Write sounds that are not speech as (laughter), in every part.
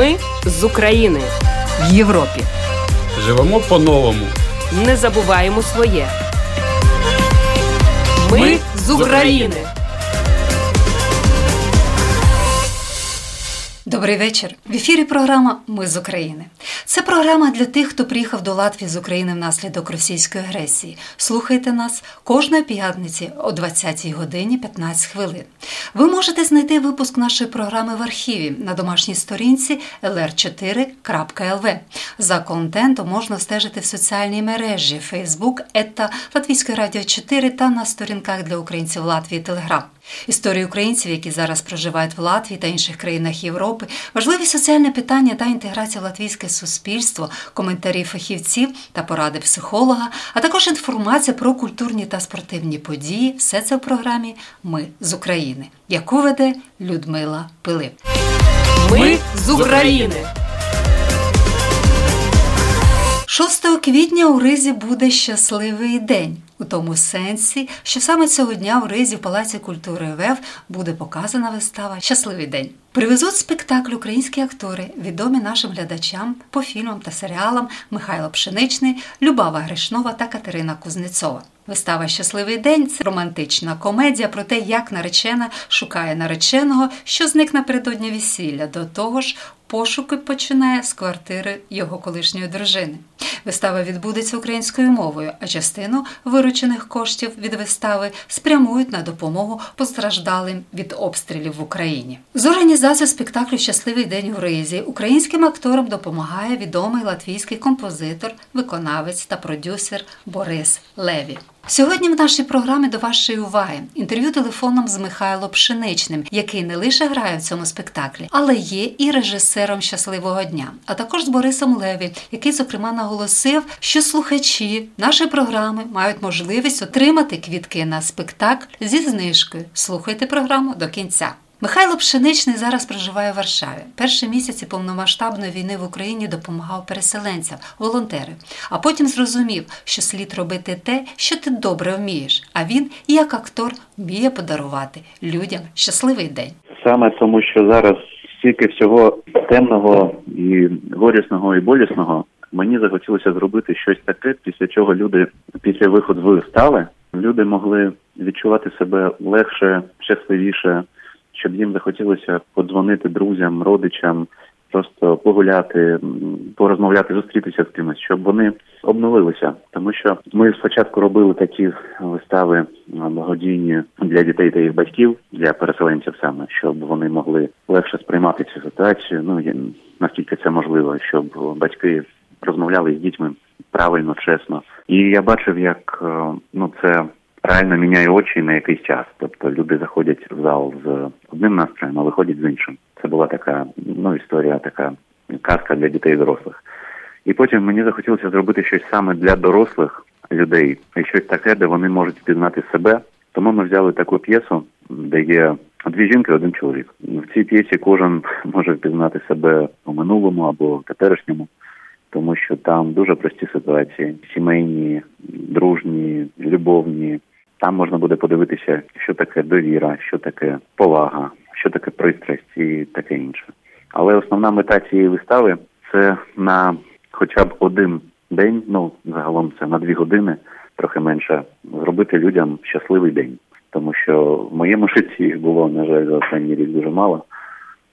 Ми з України в Європі. Живемо по-новому. Не забуваємо своє. Ми з України. Добрий вечір. В ефірі програма Ми з України. Це програма для тих, хто приїхав до Латвії з України внаслідок російської агресії. Слухайте нас кожної п'ятниці о 20 годині 15 хвилин. Ви можете знайти випуск нашої програми в архіві на домашній сторінці lr4.lv. За контентом можна стежити в соціальній мережі Facebook, ета Латвійської радіо 4 та на сторінках для українців Латвії Телеграм. Історії українців, які зараз проживають в Латвії та інших країнах Європи, важливі соціальні питання та інтеграція в латвійське суспільство, коментарі фахівців та поради психолога, а також інформація про культурні та спортивні події. Все це в програмі Ми з України, яку веде Людмила Пилип. Ми з України. 6 квітня у Ризі буде щасливий день. У тому сенсі, що саме цього дня у Ризі в Палаці культури ВЕВ буде показана вистава Щасливий день. Привезуть спектакль українські актори, відомі нашим глядачам по фільмам та серіалам Михайло Пшеничний, Любава Гришнова та Катерина Кузнецова. Вистава Щасливий день це романтична комедія про те, як наречена шукає нареченого, що зник напередодні весілля. До того ж, пошуки починає з квартири його колишньої дружини. Вистава відбудеться українською мовою, а частину виручених коштів від вистави спрямують на допомогу постраждалим від обстрілів в Україні. З організацією спектаклю Щасливий день у Ризі українським акторам допомагає відомий латвійський композитор, виконавець та продюсер Борис Леві. Сьогодні в нашій програмі до вашої уваги інтерв'ю телефоном з Михайлом Пшеничним, який не лише грає в цьому спектаклі, але є і режисером щасливого дня, а також з Борисом Леві, який, зокрема, наголосив, що слухачі нашої програми мають можливість отримати квітки на спектакль зі знижкою. Слухайте програму до кінця. Михайло Пшеничний зараз проживає в Варшаві. Перші місяці повномасштабної війни в Україні допомагав переселенцям, волонтери. А потім зрозумів, що слід робити те, що ти добре вмієш. А він, як актор, вміє подарувати людям щасливий день. Саме тому, що зараз стільки всього темного і горісного і болісного, мені захотілося зробити щось таке, після чого люди після виходу з вистави люди могли відчувати себе легше, щасливіше щоб їм захотілося подзвонити друзям, родичам, просто погуляти, порозмовляти, зустрітися з кимось, щоб вони обновилися. Тому що ми спочатку робили такі вистави благодійні для дітей та їх батьків, для переселенців саме, щоб вони могли легше сприймати цю ситуацію. Ну наскільки це можливо, щоб батьки розмовляли з дітьми правильно, чесно. І я бачив, як ну це реально міняє очі на якийсь час. Тобто люди заходять в зал з одним настроєм, а виходять з іншим. Це була така ну історія, така казка для дітей і дорослих. І потім мені захотілося зробити щось саме для дорослих людей, і щось таке, де вони можуть впізнати себе. Тому ми взяли таку п'єсу, де є дві жінки, один чоловік. В цій п'єсі кожен (laughs) може впізнати себе у минулому або теперішньому тому що там дуже прості ситуації: сімейні, дружні, любовні. Там можна буде подивитися, що таке довіра, що таке повага, що таке пристрасть і таке інше. Але основна мета цієї вистави це на хоча б один день, ну загалом це на дві години, трохи менше, зробити людям щасливий день, тому що в моєму житті їх було на жаль за останній рік дуже мало.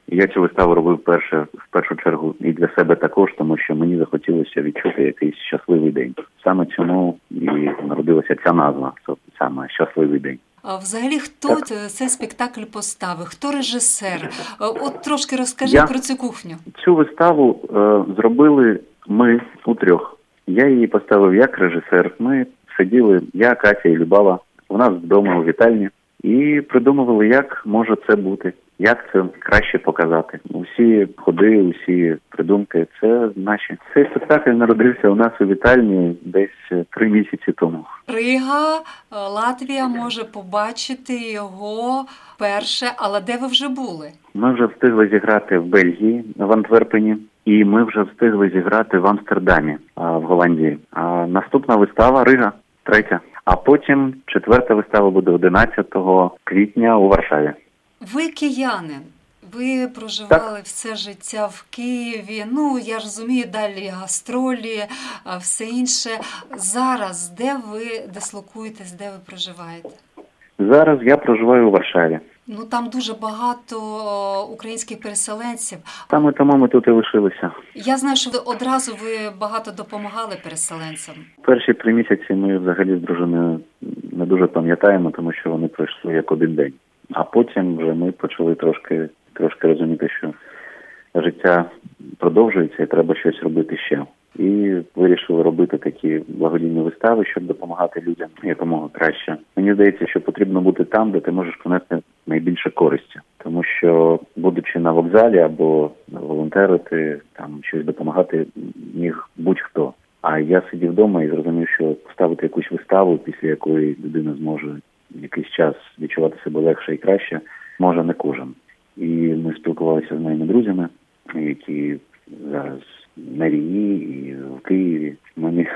Я цю виставу робив перше в першу чергу і для себе також, тому що мені захотілося відчути якийсь щасливий день. Саме цьому і народилася ця назва, саме щасливий день. А взагалі хто так. цей спектакль поставив? Хто режисер? От трошки розкажи Я про цю кухню. Цю виставу е, зробили ми у трьох. Я її поставив як режисер. Ми сиділи, я, Катя і Любава, у нас вдома у вітальні, і придумували, як може це бути. Як це краще показати? Усі ходи, усі придумки це наші. Цей спектакль народився у нас у вітальні десь три місяці тому. Рига, е, Латвія може побачити його перше, але де ви вже були? Ми вже встигли зіграти в Бельгії в Антверпені, і ми вже встигли зіграти в Амстердамі в Голландії. А наступна вистава Рига, третя. А потім четверта вистава буде 11 квітня у Варшаві. Ви киянин. Ви проживали все життя в Києві. Ну я розумію, далі гастролі, а все інше. Зараз де ви дислокуєтесь, де ви проживаєте? Зараз я проживаю у Варшаві. Ну там дуже багато українських переселенців. Саме тому ми тут і лишилися. Я знаю, що ви одразу ви багато допомагали переселенцям. Перші три місяці ми взагалі з дружиною не дуже пам'ятаємо, тому що вони пройшли як один день. А потім вже ми почали трошки трошки розуміти, що життя продовжується і треба щось робити ще. І вирішили робити такі благодійні вистави, щоб допомагати людям якомога краще. Мені здається, що потрібно бути там, де ти можеш принести найбільше користі, тому що, будучи на вокзалі або волонтерити, там щось допомагати міг будь-хто. А я сидів вдома і зрозумів, що поставити якусь виставу, після якої людина зможе якийсь час відчувати себе легше і краще, може не кожен. І ми спілкувалися з моїми друзями, які зараз на війні і в Києві. Мені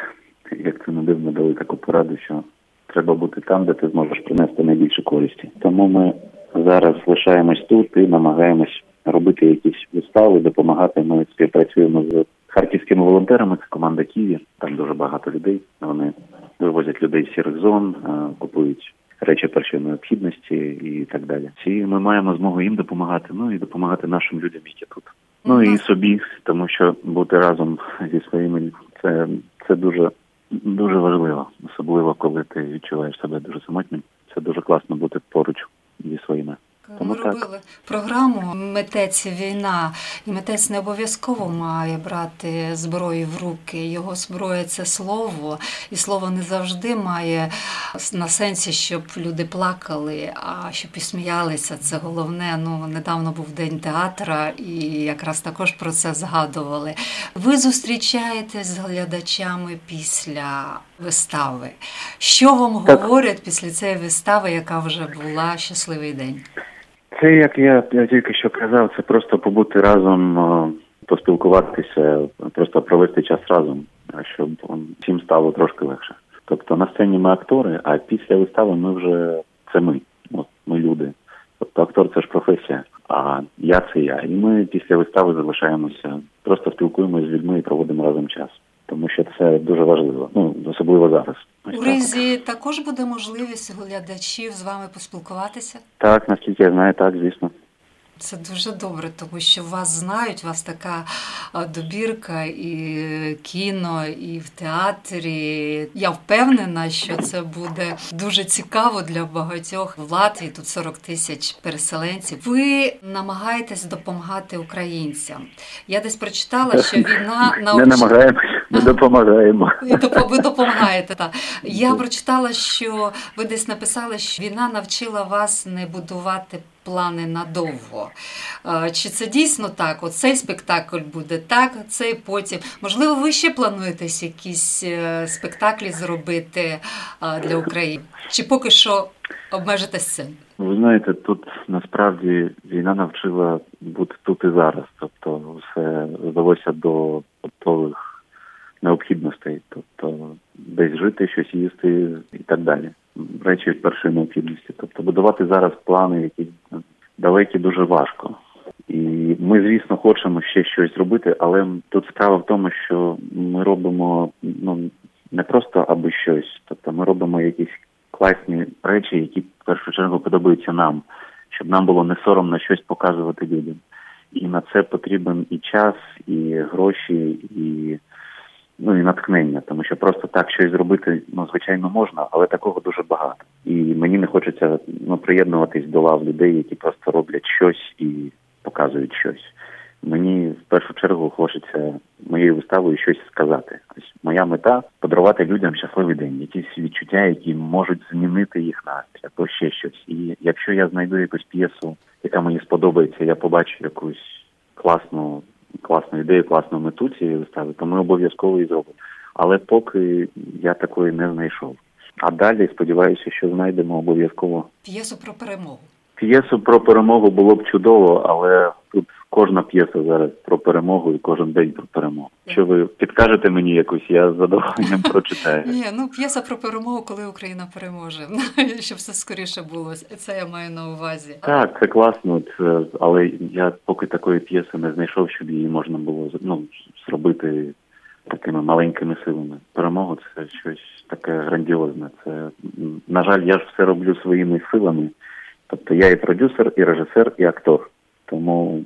як це не дивно дали таку пораду, що треба бути там, де ти зможеш принести найбільше користі. Тому ми зараз лишаємось тут і намагаємось робити якісь вистави, допомагати. Ми співпрацюємо з харківськими волонтерами. Це команда Києві. Там дуже багато людей. Вони вивозять людей з сірих зон, купують речі першої необхідності і так далі. І ми маємо змогу їм допомагати. Ну і допомагати нашим людям, які тут. Ну і собі, тому що бути разом зі своїми це це дуже дуже важливо, особливо коли ти відчуваєш себе дуже самотнім. Це дуже класно бути поруч зі своїми. Тому Ми так. робили програму Митець війна, і митець не обов'язково має брати зброю в руки. Його зброя це слово, і слово не завжди має на сенсі, щоб люди плакали, а щоб і сміялися. Це головне. Ну недавно був день театра, і якраз також про це згадували. Ви зустрічаєтесь з глядачами після вистави. Що вам так. говорять після цієї вистави, яка вже була щасливий день? Це як я, тільки що казав, це просто побути разом, поспілкуватися, просто провести час разом, щоб всім стало трошки легше. Тобто на сцені ми актори, а після вистави ми вже це ми. От ми люди. Тобто актор це ж професія, а я це я. І ми після вистави залишаємося, просто спілкуємося з людьми і проводимо разом час тому що це дуже важливо. Ну особливо зараз. У Ризі також буде можливість глядачів з вами поспілкуватися. Так, наскільки я знаю, так звісно. Це дуже добре, тому що вас знають, у вас така добірка і кіно, і в театрі. Я впевнена, що це буде дуже цікаво для багатьох в Латвії. Тут 40 тисяч переселенців. Ви намагаєтесь допомагати українцям. Я десь прочитала, що (laughs) війна на не намагаємося, ми допомагаємо. Ви допомагаєте. Так. Я прочитала, що ви десь написали, що війна навчила вас не будувати плани надовго. Чи це дійсно так? Оцей спектакль буде так, цей потім. Можливо, ви ще плануєте якісь е, спектаклі зробити для України? Чи поки що обмежитесь цим? Ви знаєте, тут насправді війна навчила бути тут і зараз. Тобто, все вдалося до готових необхідностей, тобто десь жити, щось їсти і так далі речі першої необхідності. Тобто будувати зараз плани, які далекі дуже важко. І ми, звісно, хочемо ще щось зробити, але тут справа в тому, що ми робимо ну не просто аби щось, тобто ми робимо якісь класні речі, які в першу чергу подобаються нам, щоб нам було не соромно щось показувати людям. І на це потрібен і час, і гроші, і ну і натхнення, тому що просто так щось зробити, ну звичайно, можна, але такого дуже багато. І мені не хочеться ну приєднуватись до лав людей, які просто роблять щось і показують щось. Мені в першу чергу хочеться моєю виставою щось сказати. Ось моя мета подарувати людям щасливий день, якісь відчуття, які можуть змінити їх настрій, або ще щось. І якщо я знайду якусь п'єсу, яка мені сподобається, я побачу якусь класну класну ідею, класну мету цієї вистави, то ми обов'язково її зробимо. Але поки я такої не знайшов. А далі сподіваюся, що знайдемо обов'язково п'єсу про перемогу. П'єсу про перемогу було б чудово, але тут кожна п'єса зараз про перемогу і кожен день про перемогу. Що ви підкажете мені якусь, я з задоволенням прочитаю. Ні, ну п'єса про перемогу, коли Україна переможе. (laughs) Щоб все скоріше було. Це я маю на увазі. Так, це класно, це, але я поки такої п'єси не знайшов, щоб її можна було ну, зробити такими маленькими силами. Перемогу це щось таке грандіозне. Це на жаль, я ж все роблю своїми силами. Тобто я і продюсер, і режисер, і актор. Тому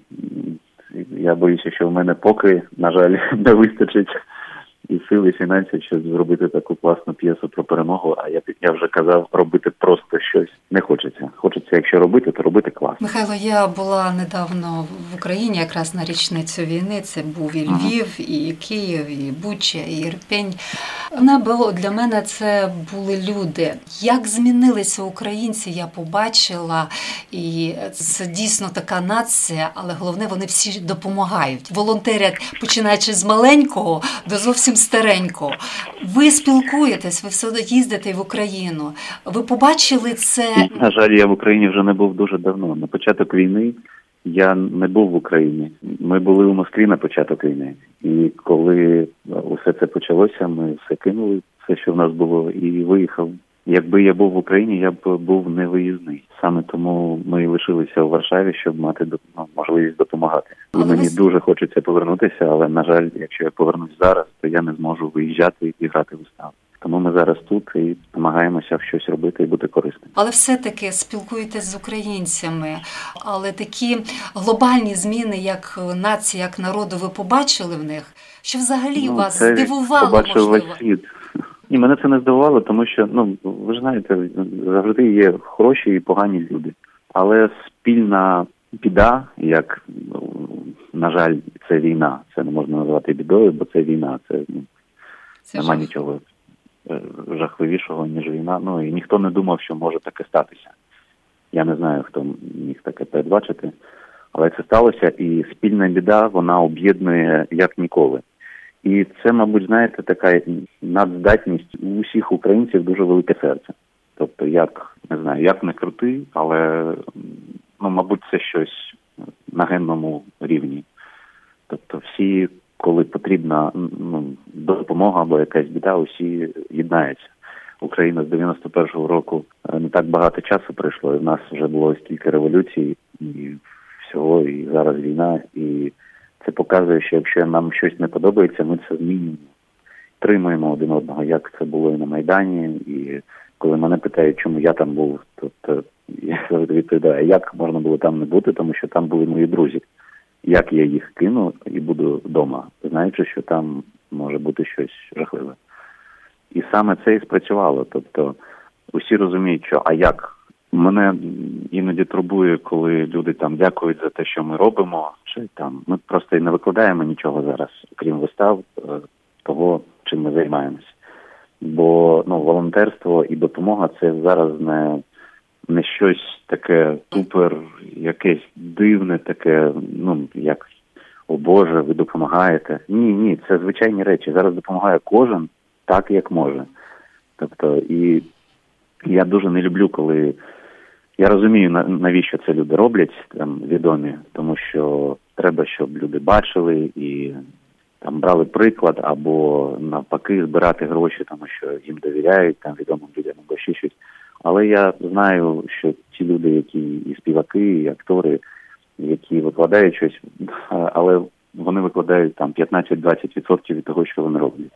я боюся, що в мене поки, на жаль, (laughs) не вистачить і сил, і фінансів, щоб зробити таку класну п'єсу про перемогу. А я я вже казав, робити просто щось не хочеться. Хочеться, якщо робити, то робити класно. Михайло, я була недавно в Україні, якраз на річницю війни. Це був і Львів, і Київ, і Буча, і Ірпень. Вона було для мене це були люди. Як змінилися українці, я побачила, і це дійсно така нація, але головне, вони всі допомагають. Волонтерять, починаючи з маленького до зовсім старенького. Ви спілкуєтесь, ви все їздите в Україну. Ви побачили це? На жаль, я в Україні вже не був дуже давно. На початок війни. Я не був в Україні. Ми були у Москві на початок війни, і коли усе це почалося, ми все кинули, все, що в нас було, і виїхав. Якби я був в Україні, я б був невиїзний. Саме тому ми і лишилися у Варшаві, щоб мати ну, можливість допомагати. І але мені ви... дуже хочеться повернутися, але на жаль, якщо я повернусь зараз, то я не зможу виїжджати і грати виставу. Тому ми зараз тут і намагаємося щось робити і бути корисним. Але все-таки спілкуєтесь з українцями. Але такі глобальні зміни, як нація, як народу, ви побачили в них? Що взагалі ну, вас здивувало? Побачив можливо? весь світ. Ні, мене це не здивувало, тому що ну ви ж знаєте, завжди є хороші і погані люди. Але спільна біда, як на жаль, це війна. Це не можна назвати бідою, бо це війна. Це ну це нема нічого Е, жахливішого, ніж війна. Ну і ніхто не думав, що може таке статися. Я не знаю, хто міг таке передбачити, але це сталося, і спільна біда вона об'єднує як ніколи. І це, мабуть, знаєте, така надздатність у усіх українців дуже велике серце. Тобто, як не знаю, як не крути, але ну, мабуть, це щось на генному рівні. Тобто, всі коли потрібна ну, допомога або якась біда, усі єднаються. Україна з 91-го року е, не так багато часу пройшло. і В нас вже було стільки революцій і всього, і зараз війна. І це показує, що якщо нам щось не подобається, ми це змінюємо. Тримуємо один одного, як це було і на Майдані. І коли мене питають, чому я там був, то, я завжди (laughs) відповідаю, як можна було там не бути, тому що там були мої друзі як я їх кину і буду вдома, знаючи, що там може бути щось жахливе. І саме це і спрацювало. Тобто усі розуміють, що а як мене іноді турбує, коли люди там дякують за те, що ми робимо, чи там ми просто і не викладаємо нічого зараз, крім вистав е, того, чим ми займаємось. Бо ну волонтерство і допомога це зараз не не щось таке супер, якесь дивне, таке, ну як о Боже, ви допомагаєте. Ні, ні, це звичайні речі. Зараз допомагає кожен так, як може. Тобто, і я дуже не люблю, коли я розумію, навіщо це люди роблять, там відомі, тому що треба, щоб люди бачили і там брали приклад, або навпаки збирати гроші, тому що їм довіряють там відомим людям або ще щось. Але я знаю, що ті люди, які і співаки, і актори, які викладають щось, (laughs) але вони викладають там 15-20% від того, що вони роблять.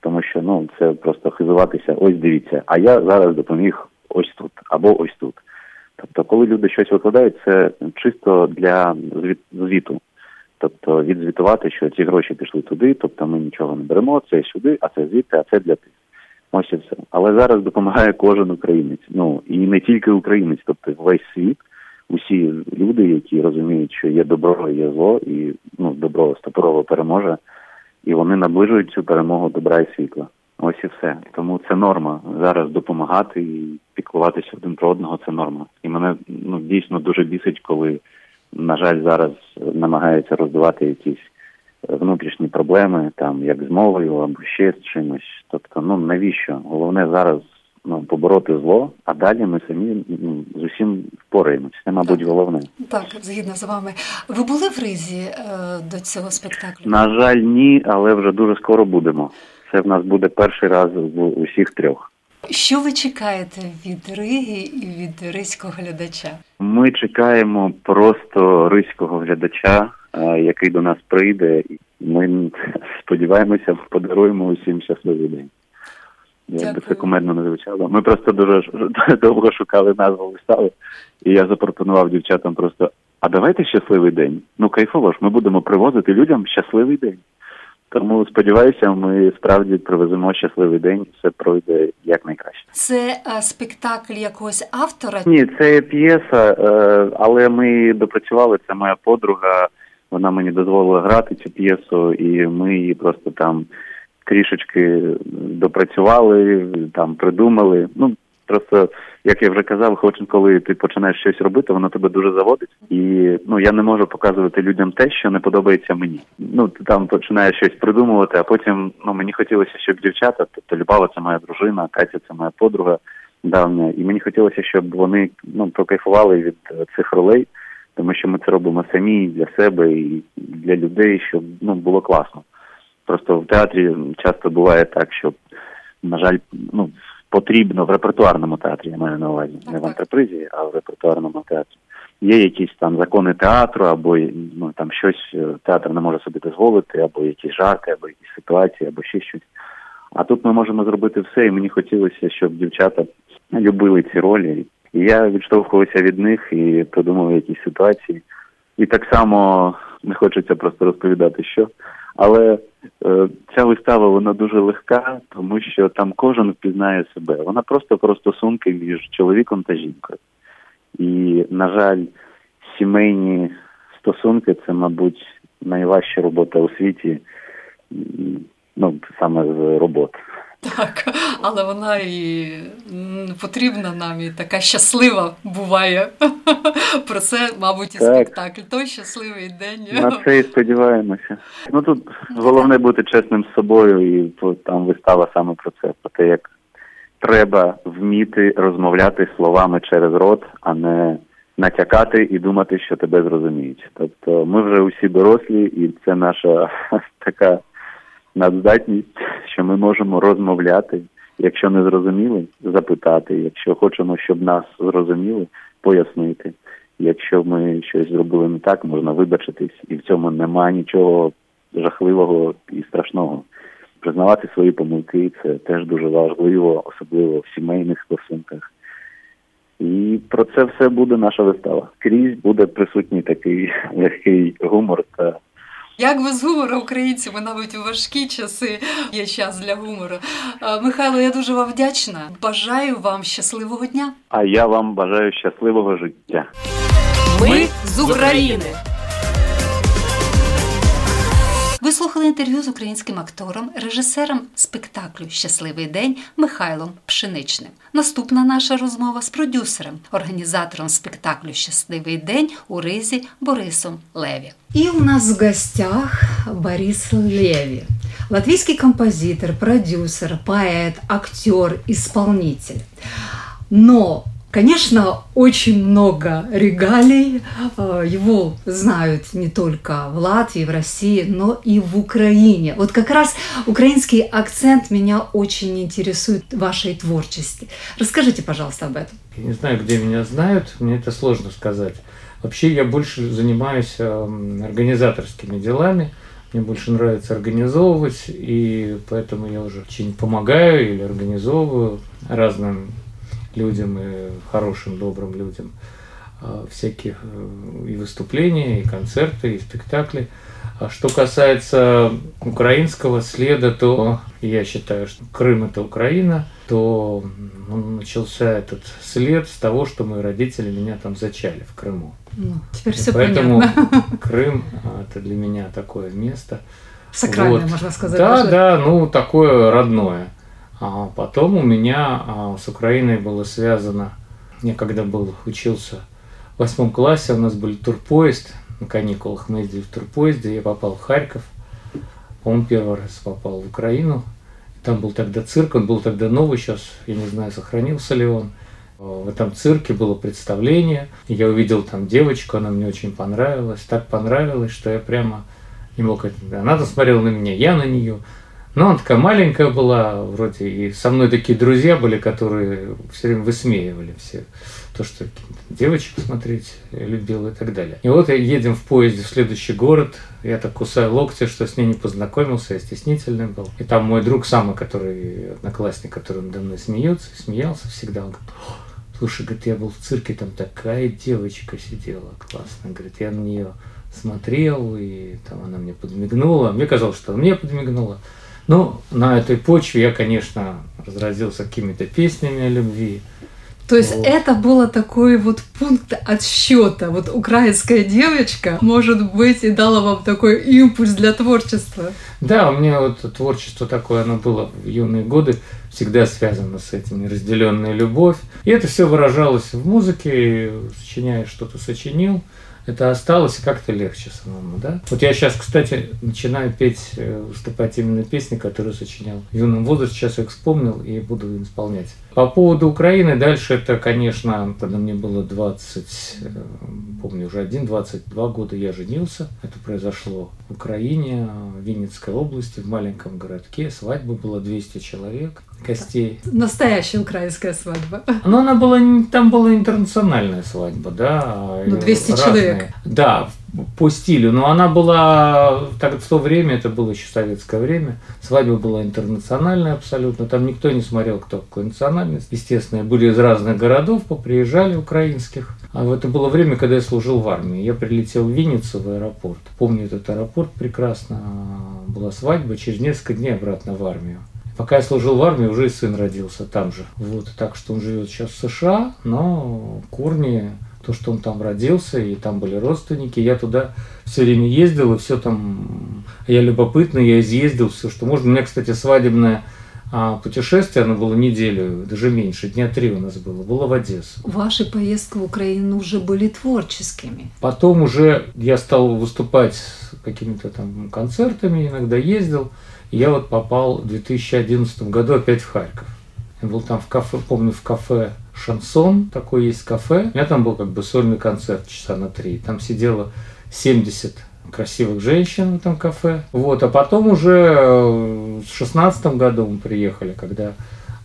Тому що ну це просто хизуватися, ось дивіться, а я зараз допоміг ось тут або ось тут. Тобто, коли люди щось викладають, це чисто для звіту. Тобто відзвітувати, що ці гроші пішли туди, тобто ми нічого не беремо, це сюди, а це звідти, а це для тих. Ось і все. Але зараз допомагає кожен українець. Ну і не тільки українець, тобто весь світ, усі люди, які розуміють, що є добро, є зло, і ну добро стопорово переможе, і вони наближують цю перемогу добра і світла. Ось і все. Тому це норма зараз допомагати і піклуватися один про одного. Це норма. І мене ну дійсно дуже бісить, коли на жаль зараз намагаються роздавати якісь внутрішні проблеми, там як з мовою або ще з чимось. Тобто, ну навіщо? Головне зараз ну, побороти зло, а далі ми самі ну, з усім впораємося. Це, мабуть, Так. головне. Так, згідно з вами. Ви були в Ризі е, до цього спектаклю? На жаль, ні, але вже дуже скоро будемо. Це в нас буде перший раз в усіх трьох. Що ви чекаєте від Риги і від ризького глядача? Ми чекаємо просто ризького глядача, е, який до нас прийде. Ми сподіваємося, подаруємо усім щасливий день. Як би це кумедно не звучало. Ми просто дуже (laughs) довго шукали назву вистави, і я запропонував дівчатам просто: а давайте щасливий день. Ну кайфово ж, ми будемо привозити людям щасливий день. Тому сподіваюся, ми справді привеземо щасливий день, все пройде якнайкраще. Це е, спектакль якогось автора? Ні, це п'єса, е, але ми допрацювали. Це моя подруга. Вона мені дозволила грати цю п'єсу, і ми її просто там трішечки допрацювали, там придумали. Ну просто як я вже казав, хоч коли ти починаєш щось робити, воно тебе дуже заводить. І ну я не можу показувати людям те, що не подобається мені. Ну ти там починаєш щось придумувати, а потім ну мені хотілося, щоб дівчата, тобто Любава це моя дружина, Катя це моя подруга давня, і мені хотілося, щоб вони ну прокайфували від е, цих ролей, тому що ми це робимо самі для себе і для людей, щоб ну було класно. Просто в театрі часто буває так, що на жаль, ну потрібно в репертуарному театрі, я маю на увазі, не в антрепризі, а в репертуарному театрі. Є якісь там закони театру, або ну там щось е, театр не може собі дозволити, або якісь жарти, або якісь ситуації, або ще щось. А тут ми можемо зробити все, і мені хотілося, щоб дівчата любили ці ролі. І я відштовхувався від них і придумав якісь ситуації. І так само не хочеться просто розповідати, що. Але е, ця вистава вона дуже легка, тому що там кожен впізнає себе. Вона просто про стосунки між чоловіком та жінкою. І, на жаль, сімейні стосунки це, мабуть, найважча робота у світі, ну, саме з роботи. Так, але вона і потрібна нам, і така щаслива буває. (laughs) Про це, мабуть, і Так. спектакль. Той щасливий день. На це і сподіваємося. Ну тут головне бути чесним з собою, і там вистава саме про це, про те, як треба вміти розмовляти словами через рот, а не натякати і думати, що тебе зрозуміють. Тобто ми вже усі дорослі, і це наша (laughs) така надздатність, що ми можемо розмовляти. Якщо не зрозуміли, запитати. Якщо хочемо, щоб нас зрозуміли, пояснити. Якщо ми щось зробили не так, можна вибачитись, і в цьому нема нічого жахливого і страшного. Признавати свої помилки це теж дуже важливо, особливо в сімейних стосунках. І про це все буде наша вистава. Крізь буде присутній такий (laughs) легкий гумор та Як без гумору українці, ми навіть у важкі часи є час для гумору. Михайло, я дуже вам вдячна. Бажаю вам щасливого дня. а я вам бажаю щасливого життя. Ми з України. Слухали інтерв'ю з українським актором, режисером спектаклю Щасливий день Михайлом Пшеничним. Наступна наша розмова з продюсером, організатором спектаклю Щасливий день у Ризі Борисом Леві. І у нас в гостях Борис Леві, латвийский композитор, продюсер, поэт, актер, исполнитель. Но Конечно, очень много регалий. Э, Его знают не только в Латвии, в России, но и в Украине. Вот как раз украинский акцент меня очень интересует в вашей творчестве. Расскажите, пожалуйста, об этом. Я не знаю, где меня знают, мне это сложно сказать. Вообще я больше занимаюсь эм, организаторскими делами. Мне больше нравится организовывать, и поэтому я уже очень помогаю или организовываю разным людям, и хорошим, добрым людям э, всяких э, и выступления, и концерты, и спектакли. А что касается украинского следа, то я считаю, что Крым это Украина, то ну, начался этот след с того, что мои родители меня там зачали в Крыму. Ну, теперь И все поэтому понятно. (laughs) Крым а, это для меня такое место. Сакральное, Вот. можно сказать. Да, даже. да, ну такое родное. А потом у меня а, с Украиной было связано, я когда был, учился в восьмом классе, у нас был турпоезд, на каникулах мы ездили в турпоезде, я попал в Харьков, по-моему, первый раз попал в Украину. Там был тогда цирк, он был тогда новый, сейчас я не знаю, сохранился ли он. В этом цирке было представление, я увидел там девочку, она мне очень понравилась, так понравилась, что я прямо не мог это... Она смотрела на меня, я на нее. Но она такая маленькая была, вроде, и со мной такие друзья были, которые все время высмеивали все то, что девочек смотреть любил и так далее. И вот я едем в поезде в следующий город, я так кусаю локти, что с ней не познакомился, я стеснительный был. И там мой друг самый, который, одноклассник, который надо мной смеется, смеялся всегда, он говорит, слушай, говорит, я был в цирке, там такая девочка сидела, классно, говорит, я на нее смотрел, и там она мне подмигнула, мне казалось, что она мне подмигнула. Ну, на этой почве я, конечно, разразился какими-то песнями о любви, то есть вот. это было такой вот пункт отсчета. Вот украинская девочка, может быть, и дала вам такой импульс для творчества. Да, у меня вот творчество такое, оно было в юные годы, всегда связано с этим, неразделенная любовь. И это все выражалось в музыке, сочиняя что-то сочинил это осталось и как-то легче самому, да? Вот я сейчас, кстати, начинаю петь, э, выступать именно песни, которые сочинял в юном возрасте, сейчас их вспомнил и буду исполнять. По поводу Украины, дальше это, конечно, когда мне было 20, э, помню, уже один, 22 года я женился. Это произошло в Украине, в Винницкой области, в маленьком городке. Свадьба была 200 человек костей. Настоящая украинская свадьба. Но она была, там была интернациональная свадьба, да. Ну, 200 разные. человек. Да, по стилю, но она была, так в то время, это было еще советское время, свадьба была интернациональная абсолютно, там никто не смотрел, кто какой национальность. Естественно, были из разных городов, поприезжали украинских. А это было время, когда я служил в армии. Я прилетел в Винницу в аэропорт. Помню этот аэропорт прекрасно. Была свадьба, через несколько дней обратно в армию. Пока я служил в армии, уже и сын родился там же. Вот, так что он живет сейчас в США, но корни, то, что он там родился, и там были родственники, я туда все время ездил, и все там, я любопытный, я изъездил все, что можно. У меня, кстати, свадебное а путешествие, оно было неделю, даже меньше, дня три у нас было, было в Одессу. Ваши поездки в Украину уже были творческими. Потом уже я стал выступать какими-то там концертами, иногда ездил я вот попал в 2011 году опять в Харьков. Я был там в кафе, помню, в кафе «Шансон», такое есть кафе. У меня там был как бы сольный концерт часа на три. Там сидело 70 красивых женщин в этом кафе. Вот, а потом уже в шестнадцатом году мы приехали, когда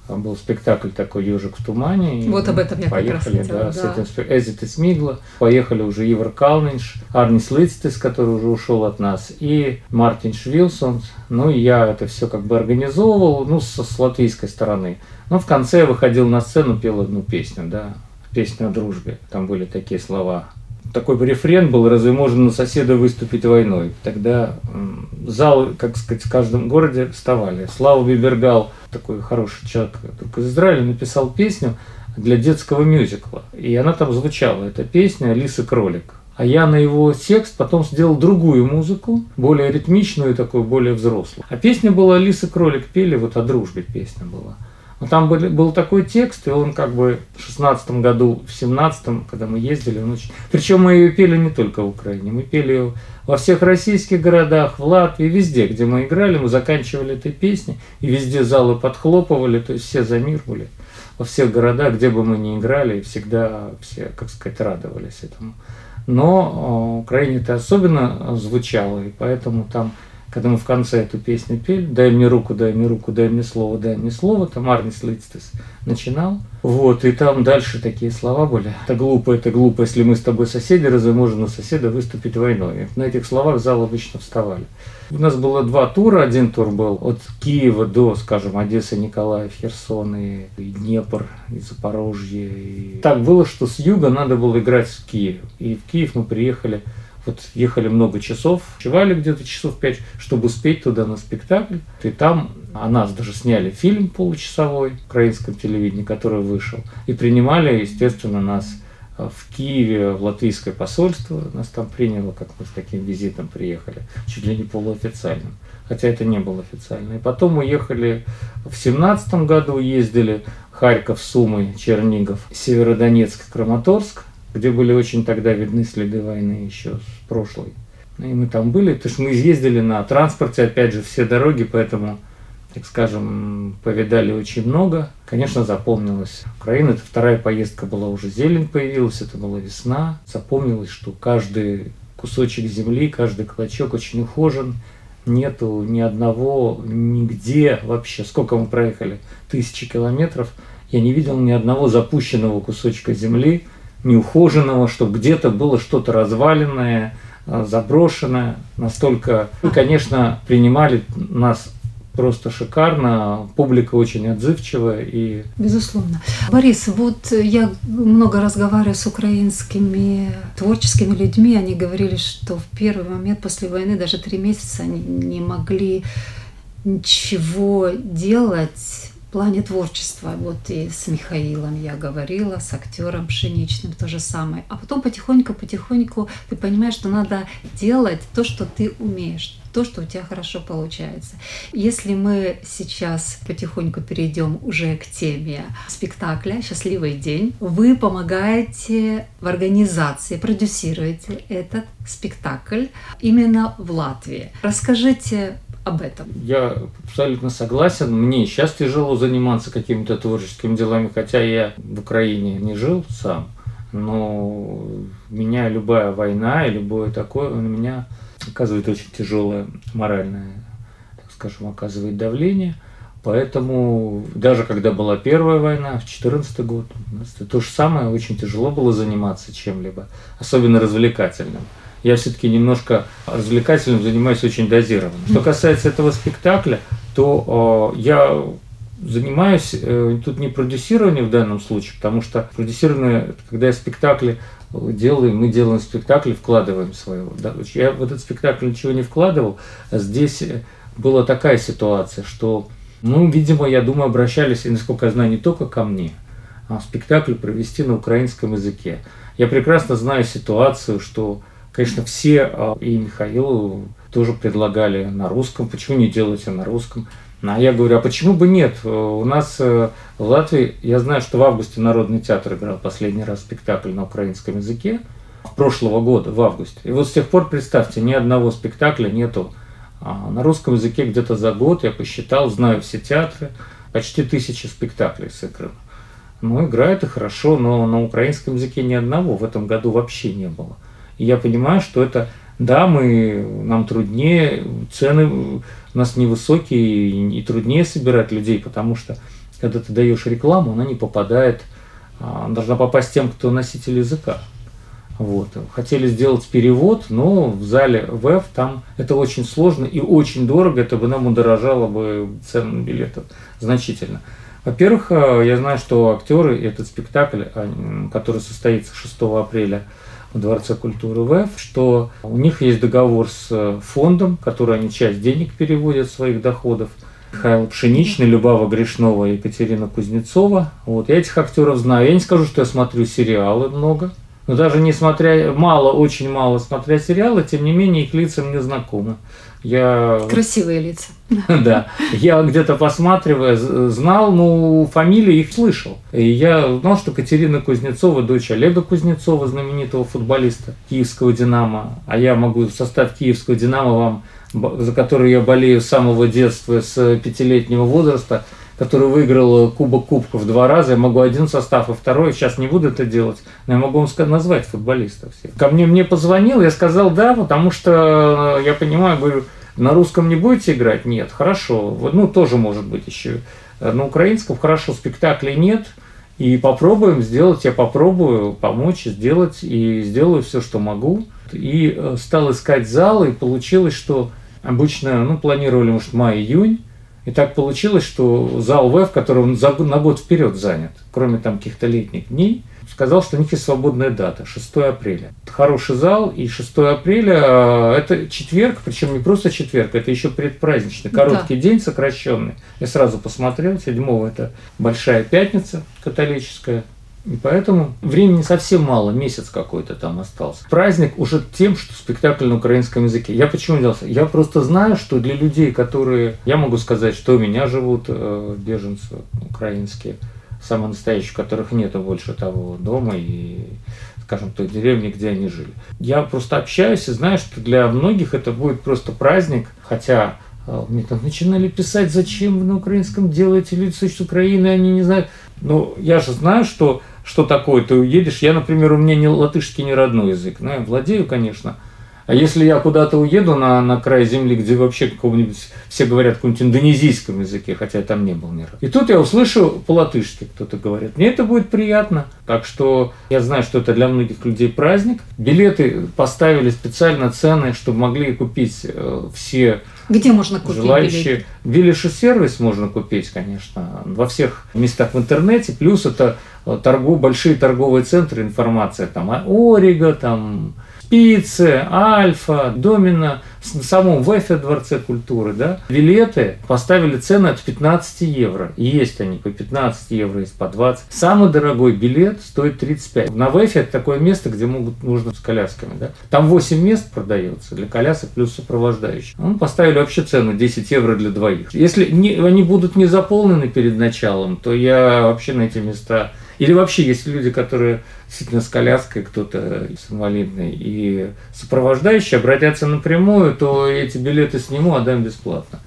там был спектакль такой «Ежик в тумане». Вот об этом я поехали, как раз хотела, да, да. с этим Эзит и Смигла. Поехали уже Ивар Калнинш, Арнис Лыцтес, который уже ушел от нас, и Мартин Швилсон. Ну, и я это все как бы организовывал, ну, с, с латвийской стороны. Но в конце я выходил на сцену, пел одну песню, да, песню о дружбе. Там были такие слова такой рефрен был, разве можно на соседа выступить войной? Тогда залы, как сказать, в каждом городе вставали. Слава Бибергал, такой хороший человек только из Израиля, написал песню для детского мюзикла. И она там звучала, эта песня «Лис и кролик». А я на его текст потом сделал другую музыку, более ритмичную, такую, более взрослую. А песня была «Лис и кролик» пели, вот о дружбе песня была. Но там был, был такой текст, и он как бы в шестнадцатом году, в семнадцатом, когда мы ездили, он очень... Причем мы ее пели не только в Украине, мы пели ее во всех российских городах, в Латвии, везде, где мы играли, мы заканчивали этой песней, и везде залы подхлопывали, то есть все за мир были. Во всех городах, где бы мы ни играли, всегда все, как сказать, радовались этому. Но в Украине это особенно звучало, и поэтому там когда мы в конце эту песню пели, дай мне руку, дай мне руку, дай мне слово, дай мне слово, там Арнис Лицтес начинал. Вот, и там дальше такие слова были. Это глупо, это глупо, если мы с тобой соседи, разве можно на соседа выступить войной? На этих словах зал обычно вставали. У нас было два тура. Один тур был от Киева до, скажем, Одессы, Николаев, Херсон и, и Днепр, и Запорожье. И... Так было, что с юга надо было играть в Киев. И в Киев мы приехали вот ехали много часов, чевали где-то часов пять, чтобы успеть туда на спектакль. И там о нас даже сняли фильм получасовой в украинском телевидении, который вышел. И принимали, естественно, нас э, в Киеве, в латвийское посольство. Нас там приняло, как мы с таким визитом приехали, чуть ли не полуофициальным. Хотя это не было официально. И потом ехали в семнадцатом году, ездили Харьков, Сумы, Чернигов, Северодонецк, Краматорск где были очень тогда видны следы войны еще с прошлой. И мы там были, то есть мы ездили на транспорте, опять же, все дороги, поэтому так скажем, повидали очень много. Конечно, запомнилась Украина. Это вторая поездка была уже зелень появилась, это была весна. Запомнилось, что каждый кусочек земли, каждый клочок очень ухожен. Нету ни одного, нигде вообще, сколько мы проехали, тысячи километров, я не видел ни одного запущенного кусочка земли, неухоженного, чтобы где-то было что-то разваленное, а, заброшенное. Настолько, конечно, принимали нас просто шикарно, публика очень отзывчивая и... Безусловно. Борис, вот я много разговариваю с украинскими творческими людьми, они говорили, что в первый момент после войны, даже три месяца, они не могли ничего делать плане творчества. Вот и с Михаилом я говорила, с актером Пшеничным то же самое. А потом потихоньку-потихоньку ты понимаешь, что надо делать то, что ты умеешь то, что у тебя хорошо получается. Если мы сейчас потихоньку перейдем уже к теме спектакля «Счастливый день», вы помогаете в организации, продюсируете этот спектакль именно в Латвии. Расскажите об этом. Я абсолютно согласен. Мне сейчас тяжело заниматься какими-то творческими делами, хотя я в Украине не жил сам. Но меня любая война и любое такое на меня оказывает очень тяжелое моральное, так скажем, оказывает давление. Поэтому даже когда была первая война, в 2014 год, то же самое, очень тяжело было заниматься чем-либо, особенно развлекательным я все-таки немножко развлекательным занимаюсь очень дозированно. Что касается этого спектакля, то э, я занимаюсь э, тут не продюсированием в данном случае, потому что продюсирование, когда я спектакли делаю, мы делаем спектакли, вкладываем своего. Да? Я в этот спектакль ничего не вкладывал, здесь была такая ситуация, что, ну, видимо, я думаю, обращались, и насколько я знаю, не только ко мне, а спектакль провести на украинском языке. Я прекрасно знаю ситуацию, что Конечно, все, а, и Михаилу тоже предлагали на русском, почему не делайте на русском. А я говорю, а почему бы нет? У нас э, в Латвии, я знаю, что в августе Народный театр играл последний раз спектакль на украинском языке, прошлого года, в августе. И вот с тех пор, представьте, ни одного спектакля нету а на русском языке где-то за год, я посчитал, знаю все театры, почти тысяча спектаклей сыграно. Ну, играют и хорошо, но на украинском языке ни одного в этом году вообще не было. И я понимаю, что это, да, мы, нам труднее, цены у нас невысокие и, и труднее собирать людей, потому что когда ты даешь рекламу, она не попадает, а, должна попасть тем, кто носитель языка. Вот. Хотели сделать перевод, но в зале ВЭФ там это очень сложно и очень дорого, это бы нам удорожало бы цену на билеты значительно. Во-первых, а, я знаю, что актеры этот спектакль, а, который состоится 6 апреля, в Дворце культуры ВЭФ, что у них есть договор с э, фондом, который они часть денег переводят своих доходов. Михаил Пшеничный, Любава Грешнова, Екатерина Кузнецова. Вот. Я этих актеров знаю. Я не скажу, что я смотрю сериалы много, но даже несмотря, мало, очень мало смотря сериалы, тем не менее их лица мне знакомы. Я... Красивые лица. (laughs) Да. Я где-то посматривая, знал, ну, фамилии их слышал. И я знал, что Катерина Кузнецова, дочь Олега Кузнецова, знаменитого футболиста киевского «Динамо». А я могу состав киевского «Динамо» вам, за который я болею с самого детства, с пятилетнего возраста, который выиграл Кубок Кубков два раза. Я могу один состав и второй. Сейчас не буду это делать, но я могу вам назвать футболистов всех. Ко мне мне позвонил, я сказал да, потому что я понимаю, говорю, на русском не будете играть? Нет. Хорошо. Ну, тоже может быть еще. На украинском хорошо, спектаклей нет. И попробуем сделать, я попробую помочь, сделать, и сделаю все, что могу. И э, стал искать залы, и получилось, что обычно, ну, планировали, может, май-июнь, и так получилось, что зал ВЭФ, который он на год вперед занят, кроме там каких-то летних дней, сказал, что у них есть свободная дата, 6 апреля. Хороший зал, и 6 апреля э, это четверг, причем не просто четверг, это еще предпраздничный, короткий да. день сокращенный. Я сразу посмотрел, 7 это Большая Пятница католическая, и поэтому времени совсем мало, месяц какой-то там остался. Праздник уже тем, что спектакль на украинском языке. Я почему делался? Я просто знаю, что для людей, которые... Я могу сказать, что у меня живут э, беженцы украинские, самые настоящие, у которых нету больше того дома и, скажем, той деревни, где они жили. Я просто общаюсь и знаю, что для многих это будет просто праздник, хотя А мне там начинали писать, зачем вы на украинском делаете люди с Украины, они не знают. Ну, я же знаю, что, что такое, ты уедешь. Я, например, у меня не латышский не родной язык. Ну, я владею, конечно, а если я куда-то уеду на, на край земли, где вообще какого-нибудь, все говорят каком-нибудь индонезийском языке, хотя я там не был ни разу. И тут я услышу по-латышски кто-то говорит. Мне это будет приятно. Так что я знаю, что это для многих людей праздник. Билеты поставили специально цены, чтобы могли купить э, все где можно купить желающие. Билет? сервис можно купить, конечно, во всех местах в интернете. Плюс это э, торгов, большие торговые центры, информация там Ориго, там Пицце, Альфа, Домина, в самом ВЭФе Дворце культуры, да, билеты поставили цены от 15 евро. Есть они по 15 евро, есть по 20. Самый дорогой билет стоит 35. На ВЭФе это такое место, где могут, нужно с колясками, да. Там 8 мест продается для колясок плюс сопровождающих. Ну, поставили вообще цену 10 евро для двоих. Если не, они будут не заполнены перед началом, то я вообще на эти места или вообще есть люди, которые действительно с коляской, кто-то с инвалидной, и сопровождающие обратятся напрямую, то эти билеты сниму, отдам бесплатно.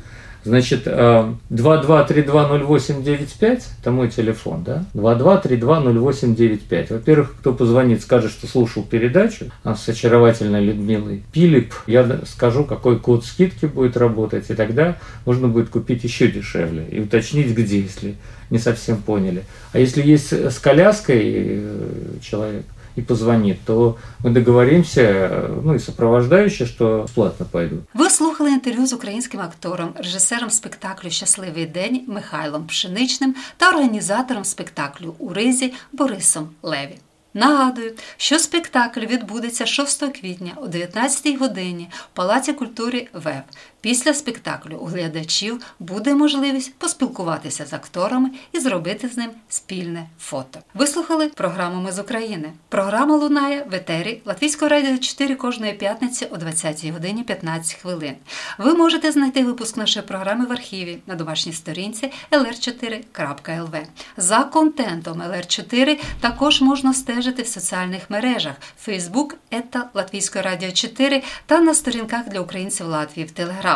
Значит, 22320895, э, это мой телефон, да? 22320895. Во-первых, кто позвонит, скажет, что слушал передачу а с очаровательной Людмилой Пилип, я скажу, какой код скидки будет работать, и тогда можно будет купить еще дешевле и уточнить, где, если не совсем поняли. А если есть с коляской э, человек, и позвонит, то ми договоримося, ну і супроводжуючи, що сплатно пойдуть. Ви слухали інтерв'ю з українським актором, режисером спектаклю Щасливий день Михайлом Пшеничним та організатором спектаклю у Ризі Борисом Леві. Нагадую, що спектакль відбудеться 6 квітня о 19 годині в Палаці культури ВЕВ. Після спектаклю у глядачів буде можливість поспілкуватися з акторами і зробити з ним спільне фото. Вислухали програму Ми з України. Програма лунає в етері Латвійського радіо 4 кожної п'ятниці о 20 годині 15 хвилин. Ви можете знайти випуск нашої програми в архіві на домашній сторінці lr4.lv. За контентом LR4 також можна стежити в соціальних мережах Facebook, ета Латвійського радіо 4 та на сторінках для українців Латвії в Телеграм.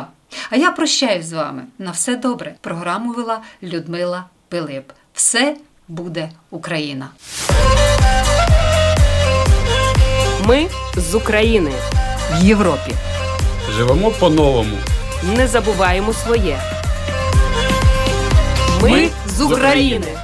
А я прощаюсь з вами. На все добре. Програму вела Людмила Пилип. Все буде Україна. Ми з України в Європі. Живемо по-новому. Не забуваємо своє. Ми з України.